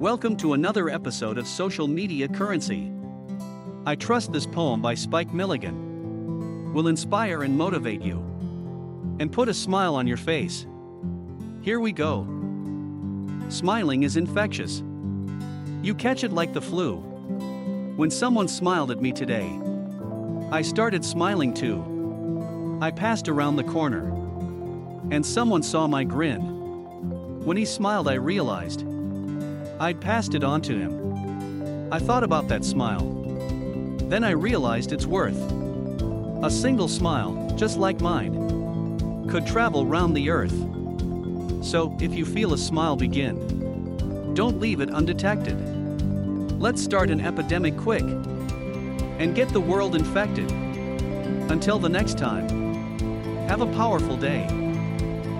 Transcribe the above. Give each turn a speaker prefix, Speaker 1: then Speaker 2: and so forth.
Speaker 1: Welcome to another episode of Social Media Currency. I trust this poem by Spike Milligan will inspire and motivate you and put a smile on your face. Here we go. Smiling is infectious. You catch it like the flu. When someone smiled at me today, I started smiling too. I passed around the corner, and someone saw my grin. When he smiled, I realized I'd passed it on to him. I thought about that smile. Then I realized its worth. A single smile, just like mine, could travel round the earth. So, if you feel a smile begin, don't leave it undetected. Let's start an epidemic quick and get the world infected. Until the next time, have a powerful day.